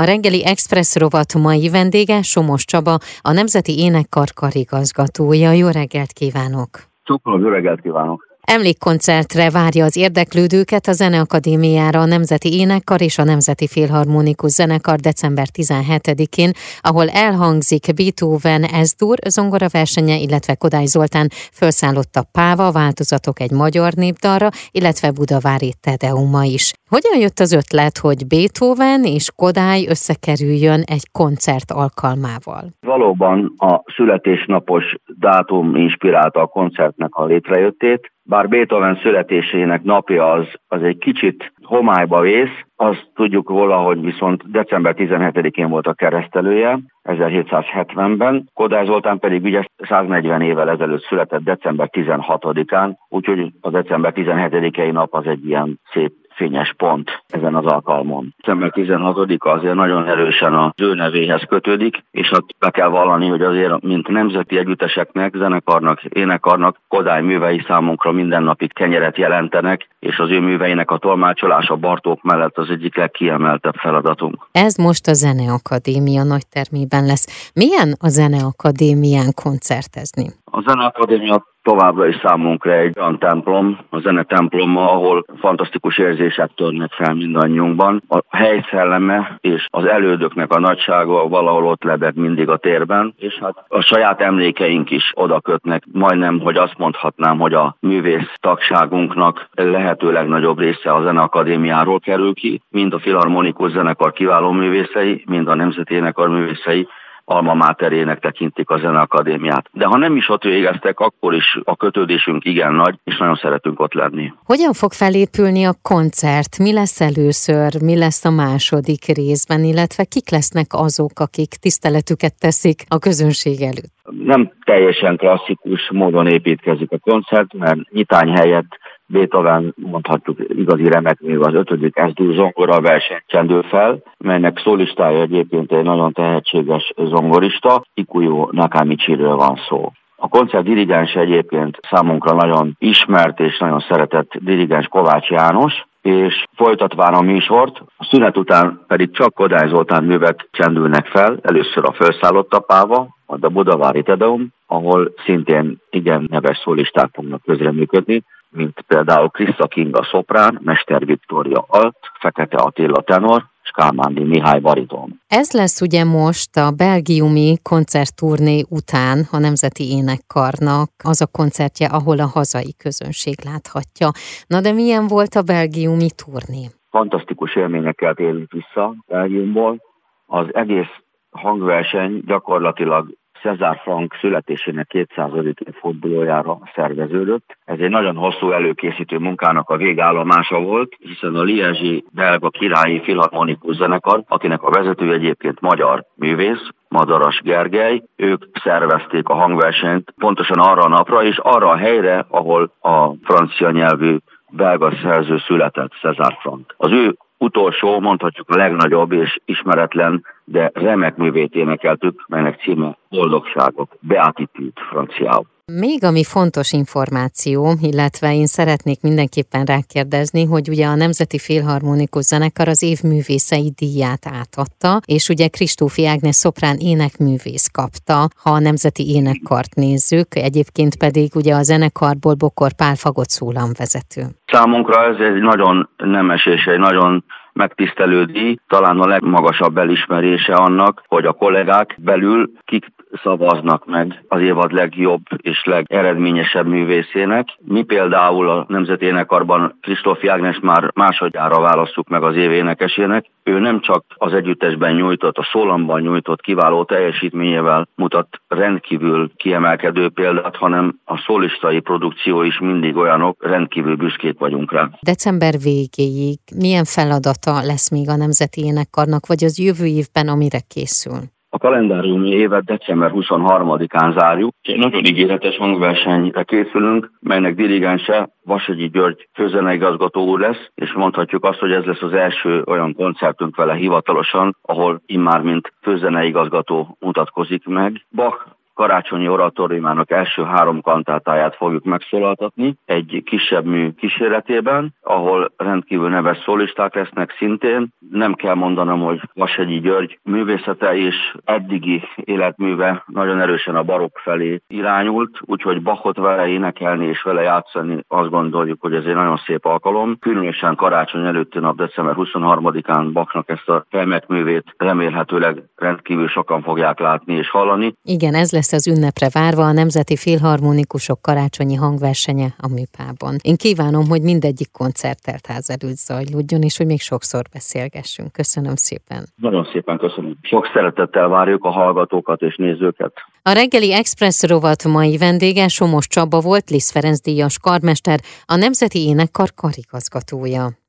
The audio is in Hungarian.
A reggeli Express rovat mai vendége Somos Csaba, a Nemzeti Énekkar karigazgatója. Jó reggelt kívánok! Csokkolom, jó reggelt kívánok! Emlékkoncertre várja az érdeklődőket a Zeneakadémiára a Nemzeti Énekkar és a Nemzeti Filharmonikus Zenekar december 17-én, ahol elhangzik Beethoven Ezdur zongora versenye, illetve Kodály Zoltán felszállott a Páva változatok egy magyar népdalra, illetve Budavári Tedeuma is. Hogyan jött az ötlet, hogy Beethoven és Kodály összekerüljön egy koncert alkalmával? Valóban a születésnapos dátum inspirálta a koncertnek a létrejöttét, bár Beethoven születésének napja az, az egy kicsit homályba vész, azt tudjuk valahogy viszont december 17-én volt a keresztelője, 1770-ben, Kodály Zoltán pedig ugye 140 évvel ezelőtt született december 16-án, úgyhogy a december 17-i nap az egy ilyen szép fényes pont ezen az alkalmon. December 16-a azért nagyon erősen az ő kötődik, és hát be kell vallani, hogy azért, mint nemzeti együtteseknek, zenekarnak, énekarnak, Kodály művei számunkra mindennapi kenyeret jelentenek, és az ő műveinek a tolmácsolása Bartók mellett az egyik legkiemeltebb feladatunk. Ez most a Zeneakadémia nagy termében lesz. Milyen a Zeneakadémián koncertezni? A Zeneakadémia továbbra is számunkra egy olyan templom, a zene temploma, ahol fantasztikus érzések törnek fel mindannyiunkban. A hely szelleme és az elődöknek a nagysága valahol ott lebeg mindig a térben, és hát a saját emlékeink is oda kötnek. Majdnem, hogy azt mondhatnám, hogy a művész tagságunknak lehető legnagyobb része a Zeneakadémiáról kerül ki, mind a Filharmonikus Zenekar kiváló művészei, mind a Nemzeti Énekar művészei, alma máterének tekintik a Zeneakadémiát. De ha nem is ott végeztek, akkor is a kötődésünk igen nagy, és nagyon szeretünk ott lenni. Hogyan fog felépülni a koncert? Mi lesz először, mi lesz a második részben, illetve kik lesznek azok, akik tiszteletüket teszik a közönség előtt? Nem teljesen klasszikus módon építkezik a koncert, mert nyitány helyett Beethoven mondhatjuk igazi remek még az ötödik Esdú zongora versenyt csendül fel, melynek szólistája egyébként egy nagyon tehetséges zongorista, Ikuyo Nakamichiről van szó. A koncert dirigens egyébként számunkra nagyon ismert és nagyon szeretett dirigens Kovács János, és folytatván a műsort, a szünet után pedig csak Kodály Zoltán művek csendülnek fel, először a felszállott apáva, majd a Budavári Tedeum, ahol szintén igen neves szólisták fognak közreműködni, mint például Krista Kinga szoprán, Mester Viktória alt, Fekete Attila tenor, Kálmándi Mihály bariton. Ez lesz ugye most a belgiumi koncertturné után a Nemzeti Énekkarnak az a koncertje, ahol a hazai közönség láthatja. Na de milyen volt a belgiumi turné? Fantasztikus élményekkel élünk vissza Belgiumból. Az egész hangverseny gyakorlatilag Cezár Frank születésének 200. évfordulójára szerveződött. Ez egy nagyon hosszú előkészítő munkának a végállomása volt, hiszen a Liezsi belga királyi filharmonikus zenekar, akinek a vezető egyébként magyar művész, Madaras Gergely, ők szervezték a hangversenyt pontosan arra a napra és arra a helyre, ahol a francia nyelvű belga szerző született, Cezár Frank. Az ő utolsó, mondhatjuk a legnagyobb és ismeretlen, de remek művét énekeltük, melynek címe Boldogságok, Beatitude franciául. Még ami fontos információ, illetve én szeretnék mindenképpen rákérdezni, hogy ugye a Nemzeti Filharmonikus Zenekar az év művészei díját átadta, és ugye Kristófi Ágnes szoprán énekművész kapta, ha a Nemzeti Énekkart nézzük, egyébként pedig ugye a zenekarból Bokor Pál Fagot vezető. Számunkra ez egy nagyon nemes és egy nagyon megtisztelő díj, talán a legmagasabb elismerése annak, hogy a kollégák belül kik szavaznak meg az évad legjobb és legeredményesebb művészének. Mi például a Nemzeti Énekarban Kristóf Jágnes már másodjára választjuk meg az év énekesének. Ő nem csak az együttesben nyújtott, a szólamban nyújtott kiváló teljesítményével mutat rendkívül kiemelkedő példát, hanem a szólistai produkció is mindig olyanok, rendkívül büszkék vagyunk rá. December végéig milyen feladata lesz még a Nemzeti Énekkarnak, vagy az jövő évben, amire készül? A kalendáriumi évet december 23-án zárjuk. Egy nagyon ígéretes hangversenyre készülünk, melynek dirigense Vasagyi György főzeneigazgató úr lesz, és mondhatjuk azt, hogy ez lesz az első olyan koncertünk vele hivatalosan, ahol immár mint főzeneigazgató mutatkozik meg. Bach karácsonyi oratóriumának első három kantátáját fogjuk megszólaltatni egy kisebb mű kíséretében, ahol rendkívül neves szólisták lesznek szintén. Nem kell mondanom, hogy Vasegyi György művészete és eddigi életműve nagyon erősen a barokk felé irányult, úgyhogy Bachot vele énekelni és vele játszani azt gondoljuk, hogy ez egy nagyon szép alkalom. Különösen karácsony előtti nap, december 23-án Bachnak ezt a művét remélhetőleg rendkívül sokan fogják látni és hallani. Igen, ez lesz az ünnepre várva a Nemzeti Filharmonikusok karácsonyi hangversenye a műpában. Én kívánom, hogy mindegyik koncertelt ház előtt zajlódjon, és hogy még sokszor beszélgessünk. Köszönöm szépen. Nagyon szépen köszönöm. Sok szeretettel várjuk a hallgatókat és nézőket. A reggeli Express rovat mai vendége Somos Csaba volt, Lisz Ferenc díjas karmester, a Nemzeti Énekkar karigazgatója.